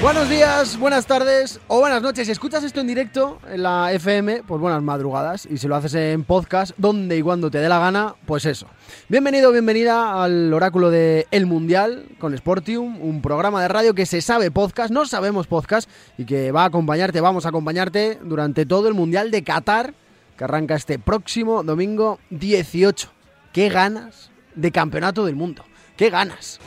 Buenos días, buenas tardes o buenas noches. Si escuchas esto en directo en la FM, pues buenas madrugadas. Y si lo haces en podcast, donde y cuando te dé la gana, pues eso. Bienvenido, bienvenida al oráculo de El Mundial con Sportium, un programa de radio que se sabe podcast, no sabemos podcast, y que va a acompañarte, vamos a acompañarte durante todo el Mundial de Qatar, que arranca este próximo domingo 18. ¡Qué ganas de campeonato del mundo! ¡Qué ganas!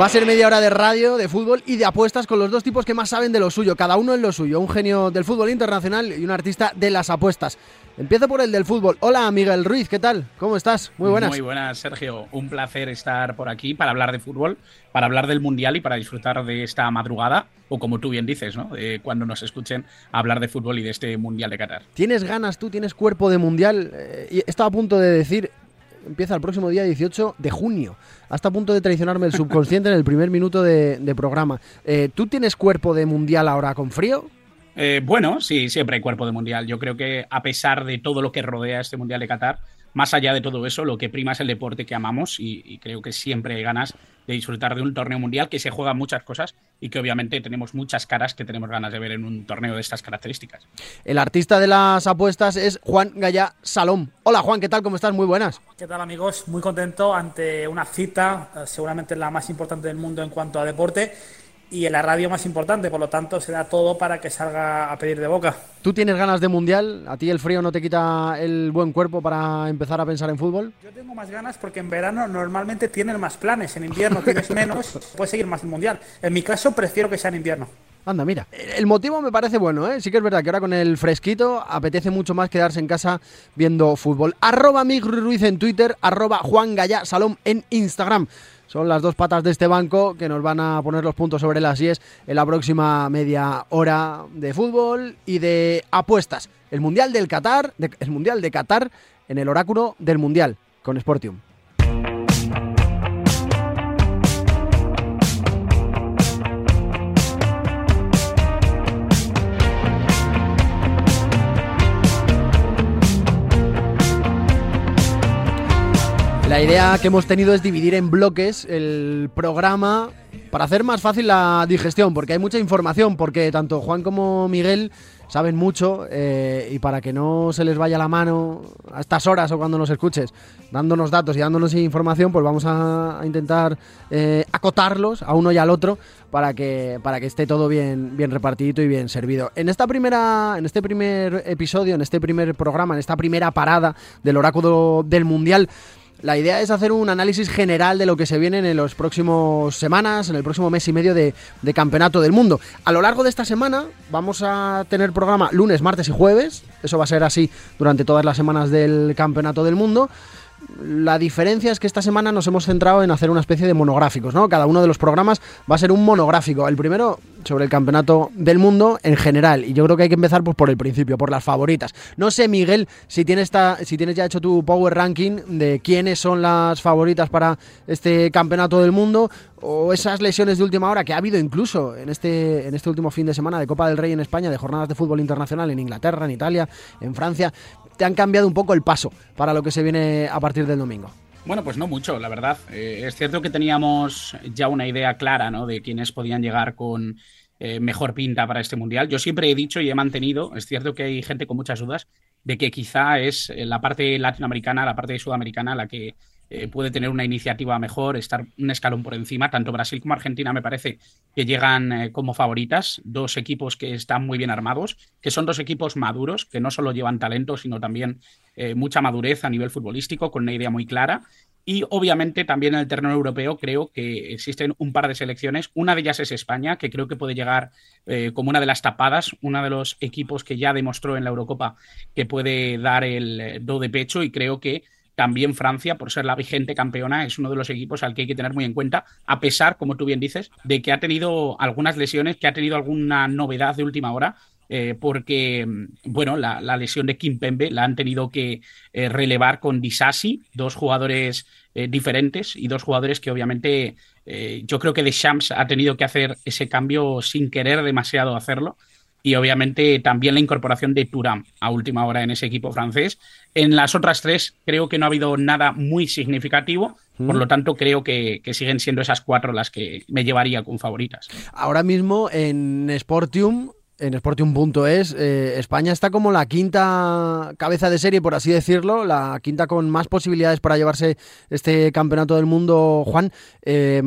Va a ser media hora de radio, de fútbol y de apuestas con los dos tipos que más saben de lo suyo, cada uno en lo suyo, un genio del fútbol internacional y un artista de las apuestas. Empiezo por el del fútbol. Hola, Miguel Ruiz, ¿qué tal? ¿Cómo estás? Muy buenas. Muy buenas, Sergio. Un placer estar por aquí para hablar de fútbol, para hablar del Mundial y para disfrutar de esta madrugada, o como tú bien dices, ¿no? De cuando nos escuchen hablar de fútbol y de este Mundial de Qatar. ¿Tienes ganas tú? ¿Tienes cuerpo de mundial? Eh, y estaba a punto de decir, empieza el próximo día 18 de junio. Hasta a punto de traicionarme el subconsciente en el primer minuto de, programa. Eh, ¿Tú tienes cuerpo de mundial ahora con frío? Eh, bueno, sí, siempre hay cuerpo de mundial. Yo creo que a pesar de todo lo que rodea este mundial de Qatar, más allá de todo eso, lo que prima es el deporte que amamos y, y creo que siempre hay ganas de disfrutar de un torneo mundial que se juega muchas cosas y que obviamente tenemos muchas caras que tenemos ganas de ver en un torneo de estas características. El artista de las apuestas es Juan Gallá Salom. Hola Juan, ¿qué tal? ¿Cómo estás? Muy buenas. ¿Qué tal amigos? Muy contento ante una cita, eh, seguramente la más importante del mundo en cuanto a deporte y en la radio más importante, por lo tanto se da todo para que salga a pedir de boca. ¿Tú tienes ganas de mundial? ¿A ti el frío no te quita el buen cuerpo para empezar a pensar en fútbol? Yo tengo más ganas porque en verano normalmente tienes más planes, en invierno tienes menos, puedes seguir más el mundial. En mi caso prefiero que sea en invierno. Anda, mira. El motivo me parece bueno, ¿eh? Sí que es verdad que ahora con el fresquito apetece mucho más quedarse en casa viendo fútbol. Arroba Miguel Ruiz en Twitter, arroba Juan Gallá Salom en Instagram. Son las dos patas de este banco que nos van a poner los puntos sobre las IES en la próxima media hora de fútbol y de apuestas. El Mundial del Qatar, de- el Mundial de Qatar en el oráculo del Mundial con Sportium. La idea que hemos tenido es dividir en bloques el programa para hacer más fácil la digestión, porque hay mucha información, porque tanto Juan como Miguel saben mucho eh, y para que no se les vaya la mano a estas horas o cuando nos escuches, dándonos datos y dándonos información, pues vamos a, intentar eh, acotarlos a uno y al otro para que, para que esté todo bien, bien repartido y bien servido. En esta primera, en este primer episodio, en este primer programa, en esta primera parada del oráculo del mundial, la idea es hacer un análisis general de lo que se viene en los próximos semanas, en el próximo mes y medio de, de campeonato del mundo. A lo largo de esta semana vamos a tener programa lunes, martes y jueves. Eso va a ser así durante todas las semanas del campeonato del mundo. La diferencia es que esta semana nos hemos centrado en hacer una especie de monográficos, ¿no? Cada uno de los programas va a ser un monográfico. El primero sobre el campeonato del mundo en general. Y yo creo que hay que empezar pues, por el principio, por las favoritas. No sé, Miguel, si tienes, esta- si tienes ya hecho tu power ranking de quiénes son las favoritas para este campeonato del mundo o esas lesiones de última hora que ha habido incluso en este, en este último fin de semana de Copa del Rey en España, de jornadas de fútbol internacional en Inglaterra, en Italia, en Francia, te han cambiado un poco el paso para lo que se viene a partir del domingo. Bueno, pues no mucho, la verdad. Eh, es cierto que teníamos ya una idea clara, ¿no? De quiénes podían llegar con eh, mejor pinta para este mundial. Yo siempre he dicho y he mantenido, es cierto que hay gente con muchas dudas, de que quizá es eh, la parte latinoamericana, la parte sudamericana, la que eh, puede tener una iniciativa mejor, estar un escalón por encima. Tanto Brasil como Argentina me parece que llegan eh, como favoritas, dos equipos que están muy bien armados, que son dos equipos maduros, que no solo llevan talento, sino también eh, mucha madurez a nivel futbolístico, con una idea muy clara. Y obviamente también en el terreno europeo creo que existen un par de selecciones. Una de ellas es España, que creo que puede llegar como una de las tapadas, uno de los equipos que ya demostró en la Eurocopa que puede dar el do de pecho y creo que también Francia, por ser la vigente campeona, es uno de los equipos al que hay que tener muy en cuenta, a pesar, como tú bien dices, de que ha tenido algunas lesiones, que ha tenido alguna novedad de última hora, eh, porque, bueno, la, lesión de Kim Pembe la han tenido que eh, relevar con Disasi, dos jugadores eh, diferentes y dos jugadores que obviamente yo creo que Deschamps ha tenido que hacer ese cambio sin querer demasiado hacerlo y obviamente también la incorporación de Turam a última hora en ese equipo francés. En las otras tres creo que no ha habido nada muy significativo, por lo tanto creo que, que, siguen siendo esas cuatro las que me llevaría con favoritas. Ahora mismo en Sportium en Sportium.es, eh, España está como la quinta cabeza de serie, por así decirlo, la quinta con más posibilidades para llevarse este campeonato del mundo, Juan. Eh,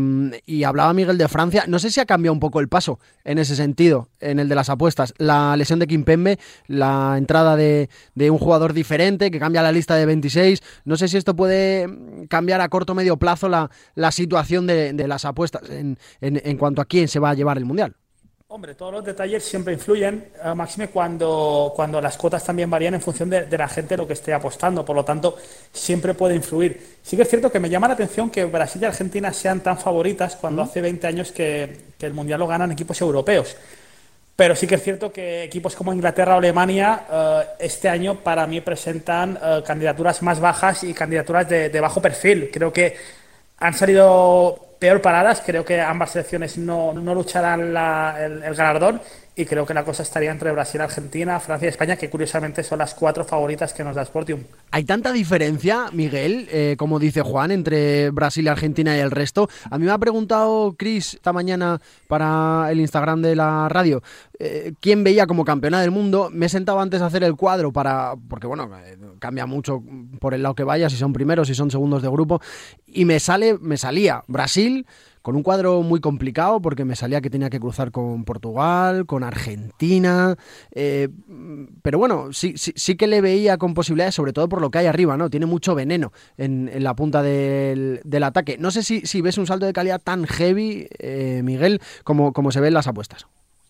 y hablaba Miguel de Francia. No sé si ha cambiado un poco el paso en ese sentido, en el de las apuestas. La lesión de Kimpembe, la entrada de, de un jugador diferente que cambia la lista de 26. No sé si esto puede cambiar a corto o medio plazo la, la situación de, las apuestas en, en cuanto a quién se va a llevar el Mundial. Hombre, todos los detalles siempre influyen, uh, Máxime, cuando, cuando las cuotas también varían en función de, de, la gente lo que esté apostando. Por lo tanto, siempre puede influir. Sí que es cierto que me llama la atención que Brasil y Argentina sean tan favoritas cuando hace 20 años que, que, el Mundial lo ganan equipos europeos. Pero sí que es cierto que equipos como Inglaterra o Alemania uh, este año para mí presentan uh, candidaturas más bajas y candidaturas de, de bajo perfil. Creo que han salido peor paradas. Creo que ambas selecciones no, no lucharán el, el, galardón y creo que la cosa estaría entre Brasil, Argentina, Francia y España, que curiosamente son las cuatro favoritas que nos da Sportium. ¿Hay tanta diferencia, Miguel, eh, como dice Juan, entre Brasil, Argentina y el resto? A mí me ha preguntado Chris esta mañana para el Instagram de la radio eh, quién veía como campeona del mundo. Me he sentado antes a hacer el cuadro para. porque bueno, eh, cambia mucho por el lado que vaya, si son primeros, si son segundos de grupo. Y me sale, me salía Brasil con un cuadro muy complicado porque me salía que tenía que cruzar con Portugal, con Argentina, eh, pero bueno, sí, sí, que le veía con posibilidades, sobre todo por lo que hay arriba, ¿no? Tiene mucho veneno en, en la punta del, del, ataque. No sé si, si, ves un salto de calidad tan heavy, eh, Miguel, como, como se ve en las apuestas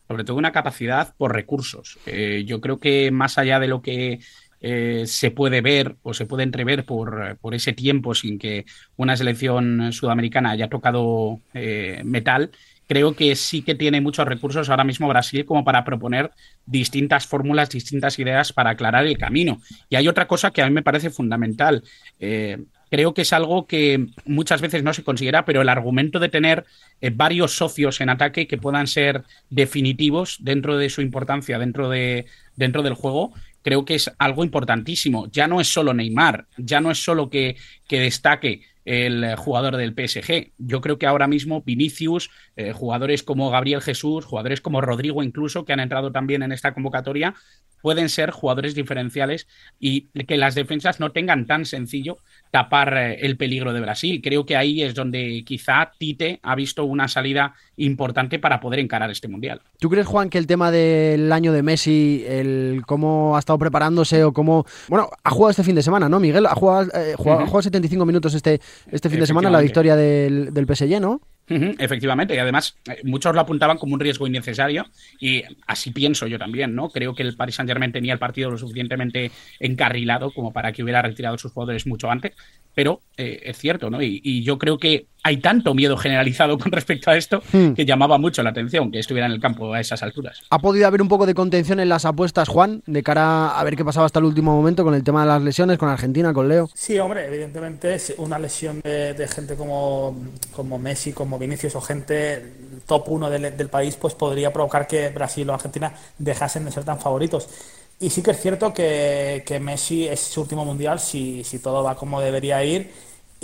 sobre todo una capacidad por recursos. Eh, yo creo que más allá de lo que eh, se puede ver o se puede entrever por, por, ese tiempo sin que una selección sudamericana haya tocado eh, metal, creo que sí que tiene muchos recursos ahora mismo Brasil como para proponer distintas fórmulas, distintas ideas para aclarar el camino. Y hay otra cosa que a mí me parece fundamental. Eh, creo que es algo que muchas veces no se considera, pero el argumento de tener varios socios en ataque que puedan ser definitivos dentro de su importancia, dentro, de, dentro del juego, creo que es algo importantísimo. Ya no es solo Neymar, ya no es solo que, que destaque el jugador del PSG. Yo creo que ahora mismo Vinicius, eh, jugadores como Gabriel Jesús, jugadores como Rodrigo incluso, que han entrado también en esta convocatoria, pueden ser jugadores diferenciales y que las defensas no tengan tan sencillo tapar eh, el peligro de Brasil. Creo que ahí es donde quizá Tite ha visto una salida importante para poder encarar este mundial. ¿Tú crees, Juan, que el tema del año de Messi, el cómo ha estado preparándose o cómo. Bueno, ha jugado este fin de semana, ¿no, Miguel? Ha jugado, eh, jugado, uh -huh. ha jugado 75 minutos este, este fin de semana la victoria del, del PSG, ¿no? Efectivamente, y además eh, muchos lo apuntaban como un riesgo innecesario y así pienso yo también, ¿no? Creo que el Paris Saint Germain tenía el partido lo suficientemente encarrilado como para que hubiera retirado sus jugadores mucho antes, pero eh, es cierto, ¿no? Y, yo creo que hay tanto miedo generalizado con respecto a esto hmm. que llamaba mucho la atención que estuviera en el campo a esas alturas. ¿Ha podido haber un poco de contención en las apuestas, Juan, de cara a ver qué pasaba hasta el último momento con el tema de las lesiones, con Argentina, con Leo? Sí, hombre, evidentemente es una lesión de, de gente como, como Messi, como Vinicius o gente top 1 del, del país, pues podría provocar que Brasil o Argentina dejasen de ser tan favoritos. Y sí que es cierto que, que Messi es su último mundial si, si, todo va como debería ir.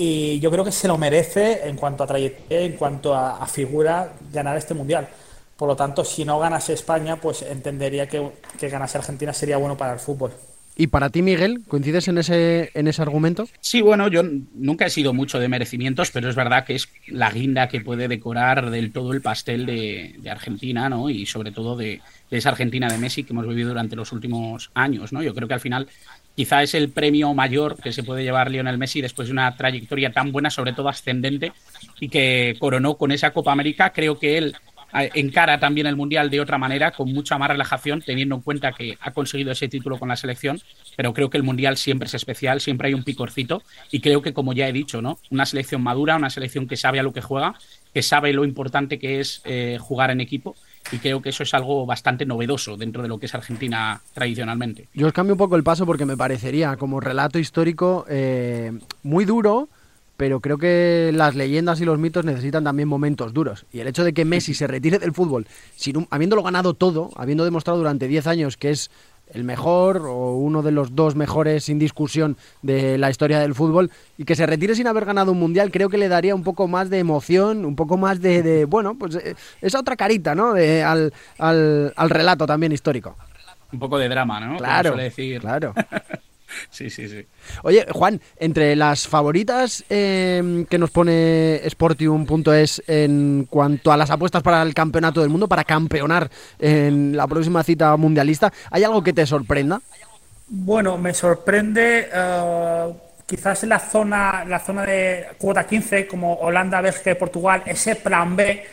Y yo creo que se lo merece en cuanto a trayectoria, en cuanto a, a figura, ganar este mundial. Por lo tanto, si no ganase España, pues entendería que, que ganase Argentina sería bueno para el fútbol. ¿Y para ti, Miguel, coincides en ese, en ese argumento? Sí, bueno, yo nunca he sido mucho de merecimientos, pero es verdad que es la guinda que puede decorar del todo el pastel de, de Argentina, ¿no? Y sobre todo de, de, esa Argentina de Messi que hemos vivido durante los últimos años, ¿no? Yo creo que al final quizá es el premio mayor que se puede llevar Lionel Messi después de una trayectoria tan buena, sobre todo ascendente, y que coronó con esa Copa América. Creo que él eh, encara también el Mundial de otra manera, con mucha más relajación, teniendo en cuenta que ha conseguido ese título con la selección, pero creo que el Mundial siempre es especial, siempre hay un picorcito, y creo que, como ya he dicho, ¿no? Una selección madura, una selección que sabe a lo que juega, que sabe lo importante que es eh, jugar en equipo, y creo que eso es algo bastante novedoso dentro de lo que es Argentina tradicionalmente. Yo os cambio un poco el paso porque me parecería como relato histórico eh, muy duro, pero creo que las leyendas y los mitos necesitan también momentos duros. Y el hecho de que Messi se retire del fútbol, sin habiéndolo ganado todo, habiendo demostrado durante 10 años que es el mejor o uno de los dos mejores sin discusión de la historia del fútbol y que se retire sin haber ganado un mundial creo que le daría un poco más de emoción un poco más de, de, bueno pues eh, esa otra carita no de, al, al, al relato también histórico Un poco de drama, ¿no? Claro decir. claro Sí, sí, sí. Oye, Juan, entre las favoritas eh, que nos pone Sportium.es en cuanto a las apuestas para el campeonato del mundo, para campeonar en la próxima cita mundialista, ¿hay algo que te sorprenda? Bueno, me sorprende eh, quizás en la zona, la zona de cuota 15, como Holanda, Bélgica y Portugal, ese plan B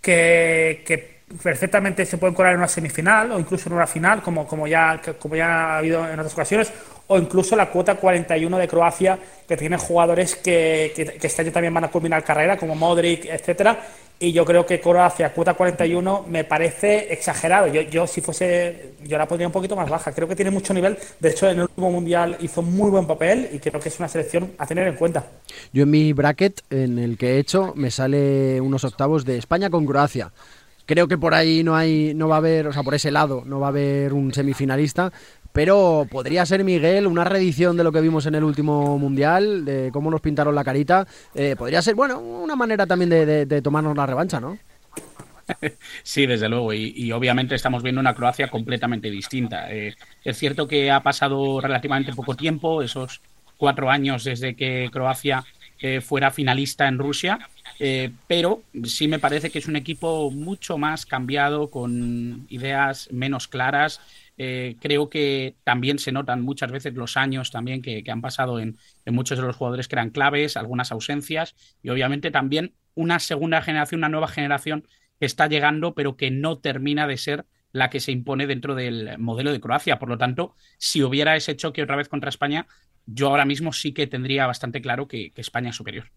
que, que perfectamente se pueden colar en una semifinal o incluso en una final, como, como, ya, como ya ha habido en otras ocasiones, o incluso la cuota 41 de Croacia, que tiene jugadores que, que, que este año también van a culminar carrera, como Modric, etcétera. Y yo creo que Croacia, cuota 41, me parece exagerado. Yo, yo si fuese, yo la pondría un poquito más baja. Creo que tiene mucho nivel. De hecho, en el último mundial hizo muy buen papel y creo que es una selección a tener en cuenta. Yo en mi bracket, en el que he hecho, me sale unos octavos de España con Croacia. Creo que por ahí no hay, no va a haber, o sea, por ese lado no va a haber un semifinalista, pero podría ser Miguel una reedición de lo que vimos en el último mundial, de cómo nos pintaron la carita. Eh, podría ser, bueno, una manera también de, tomarnos la revancha, ¿no? Sí, desde luego. Y, obviamente estamos viendo una Croacia completamente distinta. Eh, es cierto que ha pasado relativamente poco tiempo, esos cuatro años desde que Croacia eh, fuera finalista en Rusia, pero sí me parece que es un equipo mucho más cambiado, con ideas menos claras. Eh, creo que también se notan muchas veces los años también que, han pasado en, en muchos de los jugadores que eran claves, algunas ausencias y obviamente también una segunda generación, una nueva generación que está llegando, pero que no termina de ser la que se impone dentro del modelo de Croacia. Por lo tanto, si hubiera ese choque otra vez contra España, yo ahora mismo sí que tendría bastante claro que, España es superior.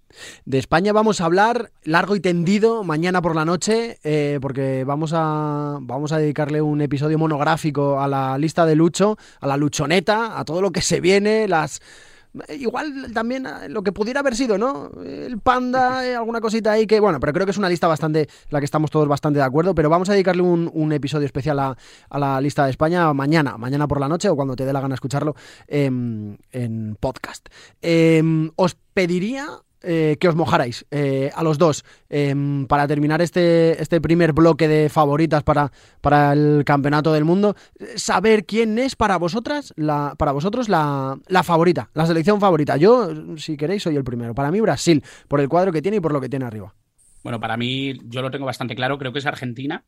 De España vamos a hablar largo y tendido mañana por la noche, eh, porque vamos a, vamos a dedicarle un episodio monográfico a la lista de Lucho, a la luchoneta, a todo lo que se viene, las... Igual también a lo que pudiera haber sido, ¿no? El panda, eh, alguna cosita ahí que, bueno, pero creo que es una lista bastante, la que estamos todos bastante de acuerdo, pero vamos a dedicarle un, un episodio especial a, a la lista de España mañana, mañana por la noche o cuando te dé la gana escucharlo em, en podcast. Em, os pediría eh, que os mojarais eh, a los dos em, para terminar este, este primer bloque de favoritas para, para el campeonato del mundo. eh, Saber quién es para vosotras, la, para vosotros la, la favorita, la selección favorita. Yo, si queréis, soy el primero. Para mí, Brasil, por el cuadro que tiene y por lo que tiene arriba. Bueno, para mí, yo lo tengo bastante claro, creo que es Argentina.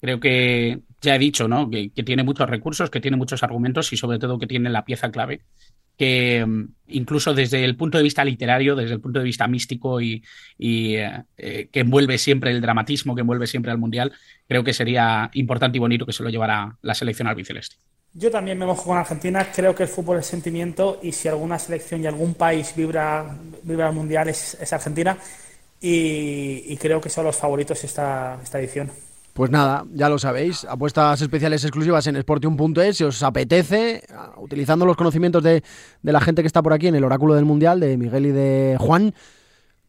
Creo que ya he dicho, ¿no? Que, que tiene muchos recursos, que tiene muchos argumentos y sobre todo que tiene la pieza clave que mm, incluso desde el punto de vista literario, desde el punto de vista místico y, eh, eh, que envuelve siempre el dramatismo, que envuelve siempre al Mundial, creo que sería importante y bonito que se lo llevara la selección albiceleste. Yo también me mojo con Argentina. Creo que el fútbol es sentimiento y si alguna selección y algún país vibra, vibra al mundial es, es Argentina. Y, y creo que son los favoritos esta, esta edición. Pues nada, ya lo sabéis, apuestas especiales exclusivas en Sportium.es si os apetece, ah, utilizando los conocimientos de, de la gente que está por aquí en el oráculo del Mundial, de Miguel y de Juan.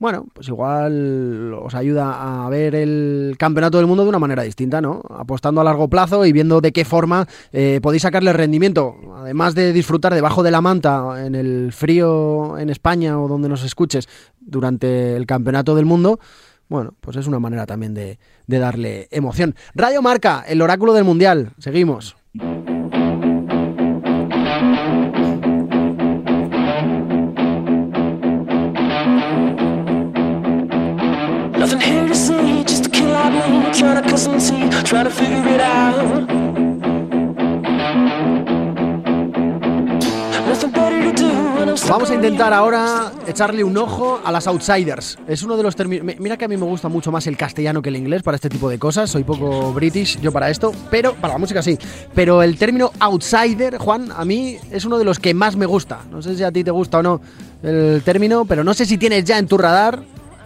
Bueno, pues igual os ayuda a ver el campeonato del mundo de una manera distinta, ¿no? Apostando a largo plazo y viendo de qué forma eh, podéis sacarle rendimiento. Además de disfrutar debajo de la manta, en el frío en España o donde nos escuches durante el campeonato del mundo, bueno, pues es una manera también de, de darle emoción. Radio Marca, el oráculo del Mundial. Seguimos. Vamos a intentar ahora echarle un ojo a las outsiders. Es uno de los términos. mi- Mira que a mí me gusta mucho más el castellano que el inglés para este tipo de cosas. Soy poco british yo para esto, pero para la música sí. Pero el término outsider, Juan, a mí es uno de los que más me gusta. No sé si a ti te gusta o no el término, pero no sé si tienes ya en tu radar,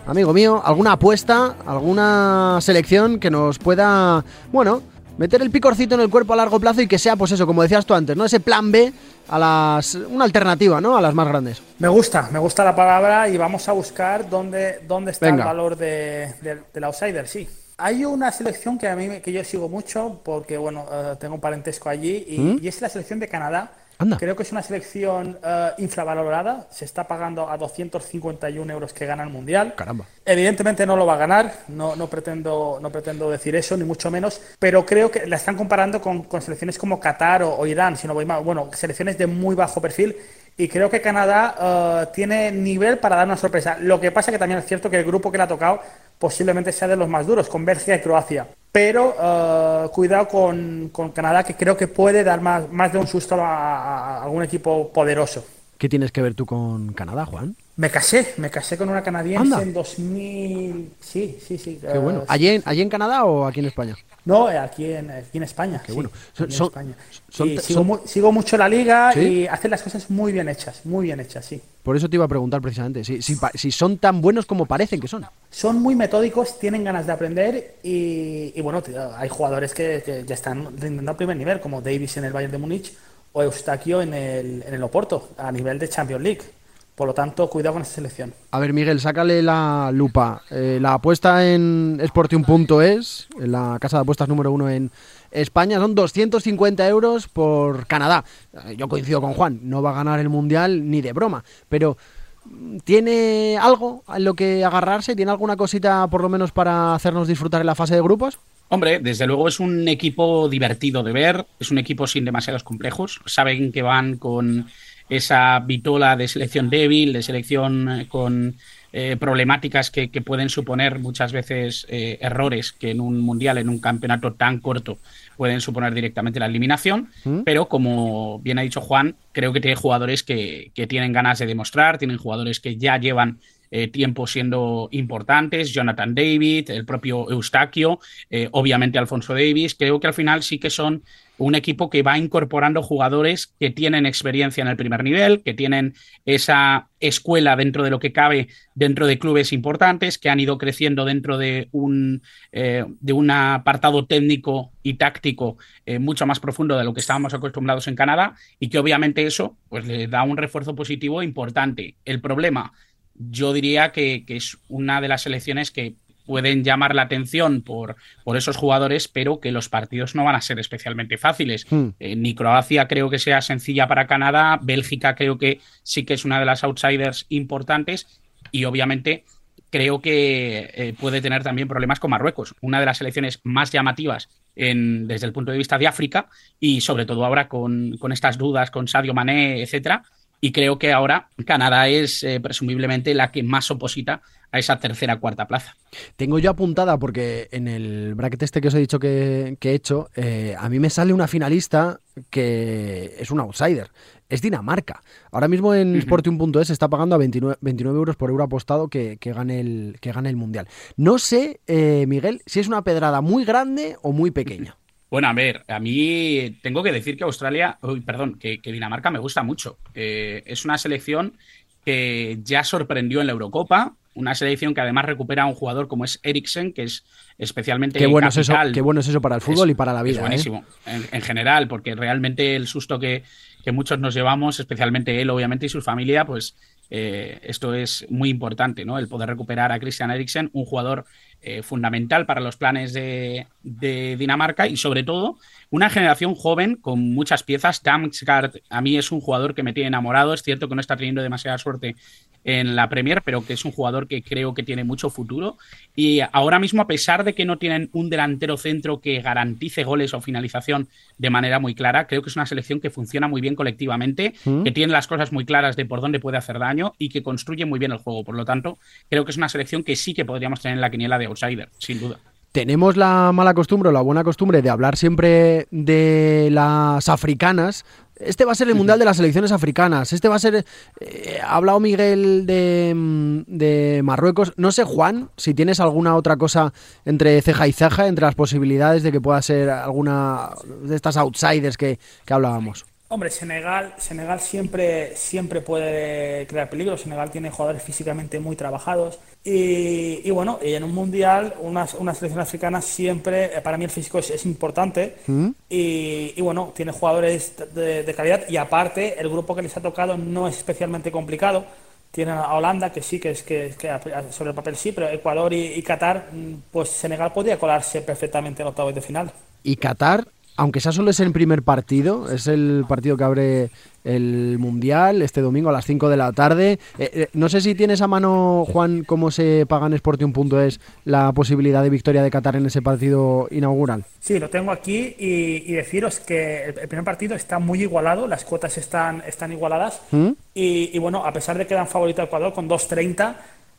amigo mío, alguna apuesta, alguna selección que nos pueda, bueno, meter el picorcito en el cuerpo a largo plazo y que sea, pues eso, como decías tú antes, ¿no? Ese plan B a las. una alternativa, ¿no? A las más grandes. Me gusta, me gusta la palabra y vamos a buscar dónde, dónde está Venga. el valor de, de- del outsider, sí. Hay una selección que a mí que yo sigo mucho porque bueno eh, tengo un parentesco allí y, y es la selección de Canadá. Anda. Creo que es una selección eh, infravalorada. Se está pagando a 251 euros que gana el mundial. Caramba. Evidentemente no lo va a ganar, no, no, pretendo, no pretendo decir eso, ni mucho menos, pero creo que la están comparando con, con selecciones como Qatar o, o Irán, si no voy mal, bueno, selecciones de muy bajo perfil, y creo que Canadá eh, tiene nivel para dar una sorpresa. Lo que pasa que también es cierto que el grupo que le ha tocado posiblemente sea de los más duros, con Bélgica y Croacia. Pero eh, cuidado con, con Canadá, que creo que puede dar más, más de un susto a, a- a algún equipo poderoso. ¿Qué tienes que ver tú con Canadá, Juan? Me casé, me casé con una canadiense Anda. en 2000. Sí, sí, sí. Qué bueno. ¿Allí en, ¿Allí en Canadá o aquí en España? No, eh, aquí en, aquí en España. Qué sí, bueno. aquí Son- en son- España. son- Y sigo, son- mu- sigo mucho la liga ¿Sí? y hacen las cosas muy bien hechas, muy bien hechas, sí. Por eso te iba a preguntar precisamente. Si, si, si son tan buenos como parecen que son. Son muy metódicos, tienen ganas de aprender y, y bueno, tío, hay jugadores que, que ya están rindiendo al primer nivel, como Davis en el Bayern de Múnich o Eustaquio en el, en el Oporto, a nivel de Champions League. Por lo tanto, cuidado con esta selección. A ver, Miguel, sácale la lupa. Eh, la apuesta en Sportium.es, en la casa de apuestas número uno en España, son 250 euros por Canadá. Eh, Yo coincido con Juan, no va a ganar el Mundial ni de broma, pero mm, ¿tiene algo en lo que agarrarse? ¿Tiene alguna cosita por lo menos para hacernos disfrutar en la fase de grupos? Hombre, desde luego es un equipo divertido de ver, es un equipo sin demasiados complejos, saben que van con esa vitola de selección débil, de selección eh, con eh, problemáticas que, que pueden suponer muchas veces eh, errores que en un mundial, en un campeonato tan corto, pueden suponer directamente la eliminación, pero como bien ha dicho Juan, creo que tiene jugadores que, que tienen ganas de demostrar, tienen jugadores que ya llevan eh, tiempo siendo importantes, Jonathan David, el propio Eustaquio, eh, obviamente Alfonso Davis, creo que al final sí que son un equipo que va incorporando jugadores que tienen experiencia en el primer nivel, que tienen esa escuela dentro de lo que cabe dentro de clubes importantes, que han ido creciendo dentro de un, eh, de un apartado técnico y táctico eh, mucho más profundo de lo que estábamos acostumbrados en Canadá y que obviamente eso pues le da un refuerzo positivo importante. El problema, yo diría que, que es una de las selecciones que pueden llamar la atención por, por esos jugadores, pero que los partidos no van a ser especialmente fáciles. Hmm. Eh, ni Croacia creo que sea sencilla para Canadá, Bélgica creo que sí que es una de las outsiders importantes y obviamente creo que eh, puede tener también problemas con Marruecos, una de las selecciones más llamativas en, desde el punto de vista de África y sobre todo ahora con, con estas dudas con Sadio Mané, etcétera. Y creo que ahora Canadá es eh, presumiblemente la que más oposita a esa tercera cuarta plaza. Tengo yo apuntada porque en el bracket este que os he dicho que, que he hecho, eh, a mí me sale una finalista que es un outsider. Es Dinamarca. Ahora mismo en Ujú. Sportium.es se está pagando a 29, 29 euros por euro apostado que, que gane el, que gane el Mundial. No sé, eh, Miguel, si es una pedrada muy grande o muy pequeña. Bueno, a ver, a mí tengo que decir que Australia, uy, perdón, que, que Dinamarca me gusta mucho. Eh, es una selección que ya sorprendió en la Eurocopa, una selección que además recupera a un jugador como es Eriksen, que es especialmente Qué bueno, es eso, qué bueno es eso para el fútbol Es- y para la es vida. ¿eh? buenísimo, en, en general, porque realmente el susto que, que muchos nos llevamos, especialmente él, obviamente, y su familia, pues eh, esto es muy importante, ¿no? El poder recuperar a Christian Eriksen, un jugador eh, fundamental para los planes de, de Dinamarca y sobre todo una generación joven con muchas piezas. Damsgaard a mí es un jugador que me tiene enamorado, es cierto que no está teniendo demasiada suerte en la Premier, pero que es un jugador que creo que tiene mucho futuro. Y ahora mismo, a pesar de que no tienen un delantero centro que garantice goles o finalización de manera muy clara, creo que es una selección que funciona muy bien colectivamente, ¿Mm? que tiene las cosas muy claras de por dónde puede hacer daño y que construye muy bien el juego. Por lo tanto, creo que es una selección que sí que podríamos tener en la quiniela de outsider, sin duda. Tenemos la mala costumbre o la buena costumbre de hablar siempre de las africanas, Este va a ser el Mundial de las Selecciones Africanas. Este va a ser... eh, ha hablado Miguel de, de Marruecos. No sé, Juan, si tienes alguna otra cosa entre ceja y ceja, entre las posibilidades de que pueda ser alguna de estas outsiders que, que hablábamos. Hombre, Senegal, Senegal siempre, siempre puede crear peligro. Senegal tiene jugadores físicamente muy trabajados. Y, y bueno, y en un mundial, una, una selección africana siempre, eh, para mí el físico es, es importante. Y, y bueno, tiene jugadores de, de calidad. Y aparte, el grupo que les ha tocado no es especialmente complicado. Tienen a Holanda, que sí, que es que, que sobre el papel sí, pero Ecuador y, y Qatar, mm, pues Senegal podría colarse perfectamente en octavos de final. Y Qatar, aunque sea solo es el primer partido, es el partido que abre el Mundial este domingo a las 5 de la tarde. Eh, eh, no sé si tienes a mano, Juan, cómo se paga en Sportium.es la posibilidad de victoria de Qatar en ese partido inaugural. Sí, lo tengo aquí y, y deciros que el, el primer partido está muy igualado, las cuotas están, están igualadas ¿Mm? y, y bueno, a pesar de que dan favorito a Ecuador con 2.30,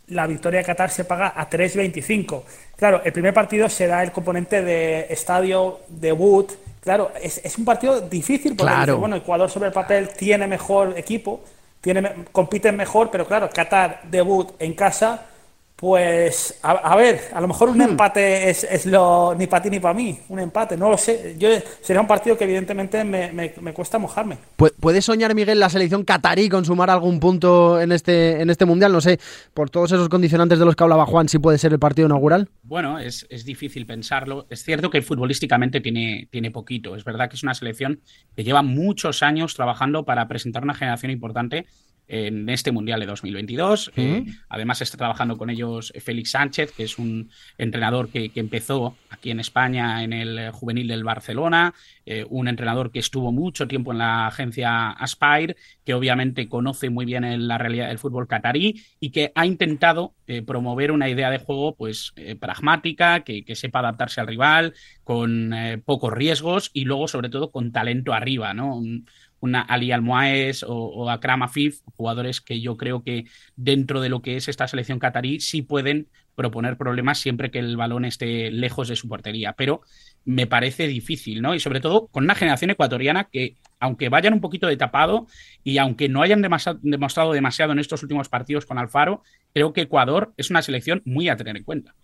la victoria de Qatar se paga a 3.25. Claro, el primer partido será el componente de estadio, debut. Claro, es, es un partido difícil porque Claro. bueno, Ecuador sobre el papel tiene mejor equipo, tiene, compiten mejor, pero claro, Qatar debut en casa, pues a, a ver, a lo mejor un empate es, es lo ni para ti ni para mí, un empate, no lo sé. Yo sería un partido que evidentemente me, me- me cuesta mojarme. Pu- ¿Puede soñar Miguel la selección catarí con sumar algún punto en este, en este Mundial? No sé, por todos esos condicionantes de los que hablaba Juan, si puede ser el partido inaugural. Bueno, es, es difícil pensarlo. Es cierto que futbolísticamente tiene, tiene poquito. Es verdad que es una selección que lleva muchos años trabajando para presentar una generación importante en este Mundial de 2022. Eh, además está trabajando con ellos Félix Sánchez, que es un entrenador que, que empezó aquí en España en el eh, juvenil del Barcelona, eh, un entrenador que estuvo mucho tiempo en la agencia Aspire, que obviamente conoce muy bien el- la realidad del fútbol catarí y que ha intentado eh, promover una idea de juego pues eh, pragmática, que, que sepa adaptarse al rival, con eh, pocos riesgos y luego sobre todo con talento arriba, ¿no? Un- una Ali Almoaes o, o Akram Afif, jugadores que yo creo que dentro de lo que es esta selección catarí sí pueden proponer problemas siempre que el balón esté lejos de su portería, pero me parece difícil, ¿no? Y sobre todo con una generación ecuatoriana que, aunque vayan un poquito de tapado y aunque no hayan demostrado demasiado en estos últimos partidos con Alfaro, creo que Ecuador es una selección muy a tener en cuenta.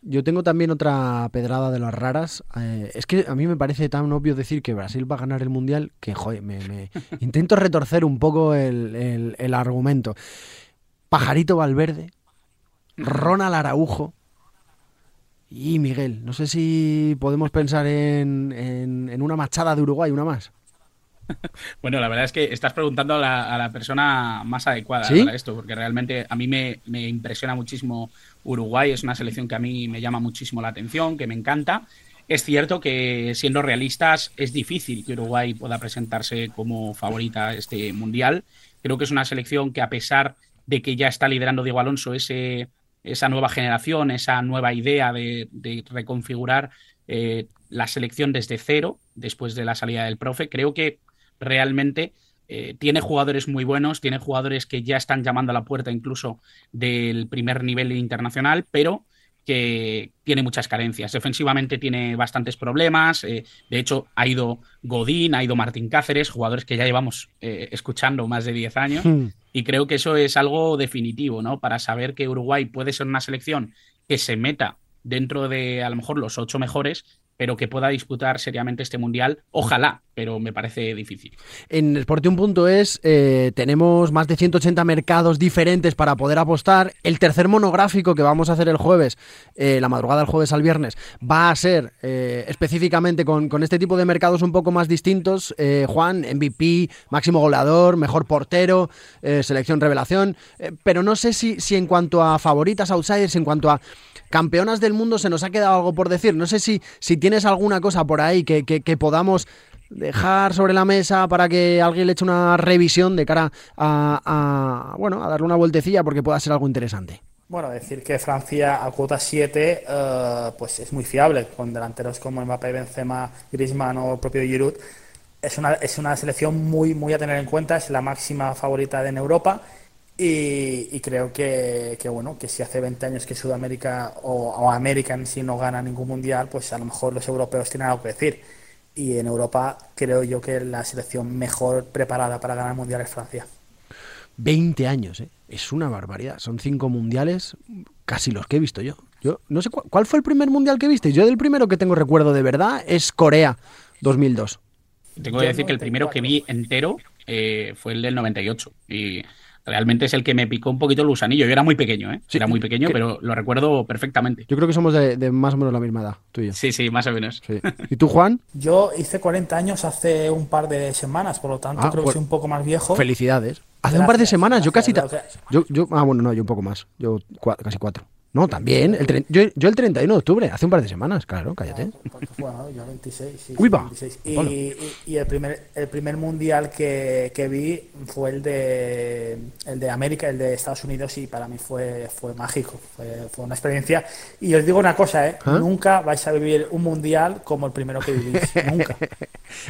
Yo tengo también otra pedrada de las raras. Eh, es que a mí me parece tan obvio decir que Brasil va a ganar el Mundial que, joder, me, me- intento retorcer un poco el, el- el argumento. Pajarito Valverde, Ronald Araujo y Miguel. No sé si podemos pensar en, en- en una machada de Uruguay, una más. Bueno, la verdad es que estás preguntando a la, a la persona más adecuada ¿Sí? para esto, porque realmente a mí me, me impresiona muchísimo Uruguay, es una selección que a mí me llama muchísimo la atención, que me encanta. Es cierto que, siendo realistas, es difícil que Uruguay pueda presentarse como favorita a este mundial. Creo que es una selección que, a pesar de que ya está liderando Diego Alonso ese, esa nueva generación, esa nueva idea de, reconfigurar eh, la selección desde cero, después de la salida del profe, creo que realmente eh, tiene jugadores muy buenos, tiene jugadores que ya están llamando a la puerta incluso del primer nivel internacional, pero que tiene muchas carencias. Defensivamente tiene bastantes problemas. eh, de hecho, ha ido Godín, ha ido Martín Cáceres, jugadores que ya llevamos escuchando más de 10 años. Y creo que eso es algo definitivo, ¿no? Para saber que Uruguay puede ser una selección que se meta dentro de a lo mejor los ocho mejores, pero que pueda disputar seriamente este mundial. Ojalá, pero me parece difícil. En Sportium.es eh, tenemos más de 180 mercados diferentes para poder apostar. El tercer monográfico que vamos a hacer el jueves, eh, la madrugada del jueves al viernes, va a ser eh, específicamente con, con este tipo de mercados un poco más distintos. Eh, Juan, MVP, máximo goleador, mejor portero, eh, selección revelación. Eh, pero no sé si, si en cuanto a favoritas, outsiders, en cuanto a campeonas del mundo se nos ha quedado algo por decir. No sé si, si tienes alguna cosa por ahí que, que- podamos dejar sobre la mesa para que alguien le eche una revisión de cara a, bueno a darle una vueltecilla porque pueda ser algo interesante. Bueno, decir que Francia a cuota 7 eh, pues es muy fiable, con delanteros como Mbappé, Benzema, Griezmann o el propio Giroud. Es una, es una selección muy, muy a tener en cuenta, es la máxima favorita en Europa y, y creo que, que, bueno, que si hace 20 años que Sudamérica o, o América en sí no gana ningún mundial, pues a lo mejor los europeos tienen algo que decir. y en Europa creo yo que la selección mejor preparada para ganar el Mundial es Francia. 20 años, ¿eh? Es una barbaridad. Son cinco mundiales, casi los que he visto yo. Yo no sé cu- cuál fue el primer mundial que viste. Yo del primero que tengo recuerdo de verdad es Corea 2002. Tengo que decir que el primero que vi 94. entero eh, fue el del 98. Y realmente es el que me picó un poquito el gusanillo. Yo era muy pequeño, ¿eh? Sí, era muy pequeño, que- pero lo recuerdo perfectamente. Yo creo que somos de, de más o menos la misma edad, tú y yo. Sí, sí, más o menos. Sí. ¿Y tú, Juan? Yo hice 40 años hace un par de semanas, por lo tanto Ah, creo pues- que soy un poco más viejo. Felicidades. Hace un par de Gracias, semanas, yo casi... ta- gracias, gracias. Yo, yo, ah, bueno, no, yo un poco más. Yo cua- casi cuatro. No, también. El tre- yo, yo el 31 de octubre, hace un par de semanas, claro, cállate. Porque fue, ¿no? Yo 26, sí, Uy, sí, va. 26. Y, Hola. y- y el primer el primer mundial que, que vi fue el de el de América, el de Estados Unidos y para mí fue fue mágico, fue, fue una experiencia y os digo una cosa, ¿eh? ¿Ah? nunca vais a vivir un mundial como el primero que vivís, nunca.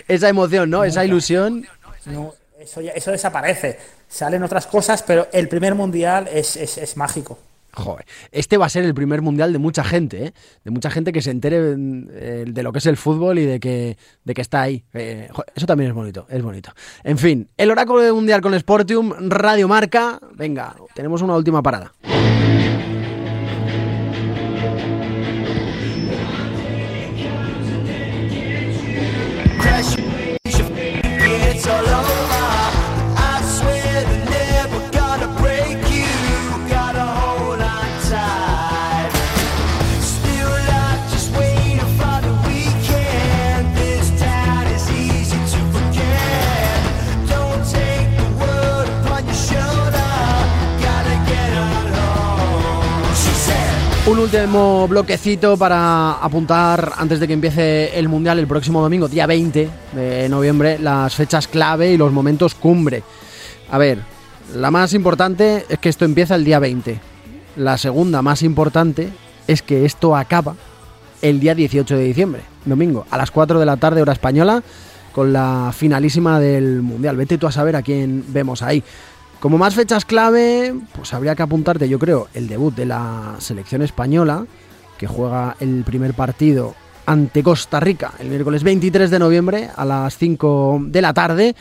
Esa emoción, ¿no? Esa ilusión. No, eso, ya- eso desaparece. Salen otras cosas, pero el primer mundial es, es, es mágico. Joder, este va a ser el primer mundial de mucha gente, ¿eh? De mucha gente que se entere eh, de lo que es el fútbol y de que, de que está ahí. Eh, eso también es bonito, es bonito. En fin, el oráculo de mundial con Sportium, Radio Marca. Venga, tenemos una última parada. Último bloquecito para apuntar antes de que empiece el Mundial el próximo domingo, día 20 de noviembre, las fechas clave y los momentos cumbre. A ver, la más importante es que esto empieza el día 20. La segunda más importante es que esto acaba el día 18 de diciembre, domingo, a las 4 de la tarde hora española, con la finalísima del Mundial. Vete tú a saber a quién vemos ahí. Como más fechas clave, pues habría que apuntarte, yo creo, el debut de la selección española, que juega el primer partido ante Costa Rica el miércoles 23 de noviembre a las 5 de la tarde.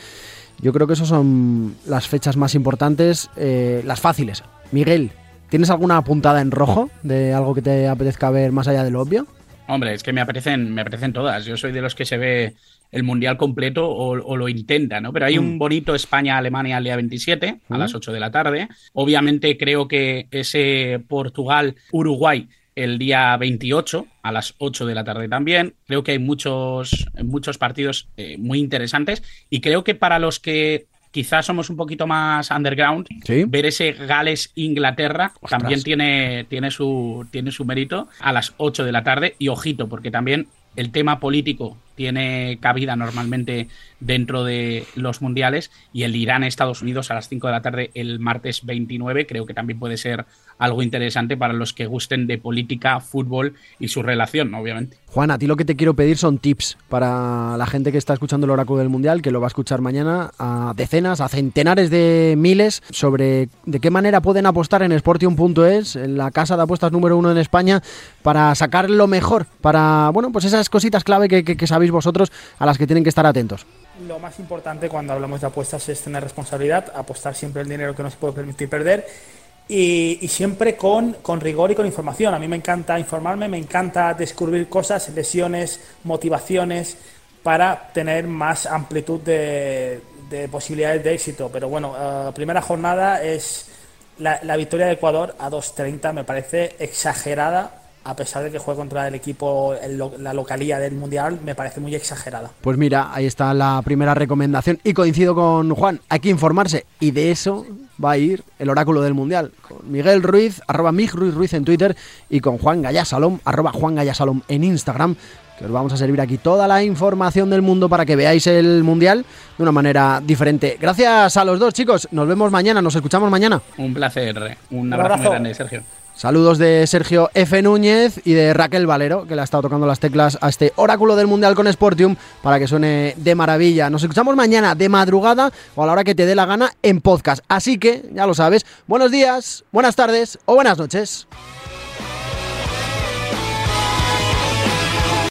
Yo creo que esas son las fechas más importantes, eh, las fáciles. Miguel, ¿tienes alguna apuntada en rojo de algo que te apetezca ver más allá de lo obvio? Hombre, es que me apetecen, me apetecen todas. Yo soy de los que se ve el mundial completo o, o lo intenta, ¿no? Pero hay un bonito España-Alemania al día 27, a las 8 de la tarde. Obviamente creo que ese Portugal-Uruguay el día 28 a las 8 de la tarde también. Creo que hay muchos, muchos partidos eh, muy interesantes y creo que para los que quizás somos un poquito más underground, Sí. ver ese Gales-Inglaterra también tiene, tiene, su, tiene su mérito a las 8 de la tarde. Y ojito, porque también el tema político tiene cabida normalmente dentro de los mundiales y el Irán-Estados Unidos a las 5 de la tarde el martes 29 creo que también puede ser algo interesante para los que gusten de política, fútbol y su relación, obviamente. Juan, a ti lo que te quiero pedir son tips para la gente que está escuchando el oráculo del mundial, que lo va a escuchar mañana a decenas, a centenares de miles, sobre de qué manera pueden apostar en Sportium.es, en la casa de apuestas número uno en España, para sacar lo mejor, para, bueno, pues esas cositas clave que, que- que sabéis vosotros a las que tienen que estar atentos. Lo más importante cuando hablamos de apuestas es tener responsabilidad, apostar siempre el dinero que no se puede permitir perder y, y siempre con, con rigor y con información. A mí me encanta informarme, me encanta descubrir cosas, lesiones, motivaciones para tener más amplitud de, de posibilidades de éxito. Pero bueno, eh, primera jornada es la, la victoria de Ecuador a 2.30, me parece exagerada. A pesar de que juega contra el equipo, el la localía del Mundial, me parece muy exagerada. Pues mira, ahí está la primera recomendación y coincido con Juan, hay que informarse y de eso va a ir el oráculo del mundial, con Miguel Ruiz, arroba Mig Ruiz Ruiz en Twitter y con Juan Gallasalom, arroba Juan Gallasalom en Instagram, que os vamos a servir aquí toda la información del mundo para que veáis el mundial de una manera diferente. Gracias a los dos chicos, nos vemos mañana, nos escuchamos mañana. Un placer, un Un abrazo muy abrazo. grande, Sergio. Saludos de Sergio F. Núñez y de Raquel Valero, que le ha estado tocando las teclas a este oráculo del Mundial con Sportium para que suene de maravilla. Nos escuchamos mañana de madrugada o a la hora que te dé la gana en podcast. Así que, ya lo sabes, buenos días, buenas tardes o buenas noches.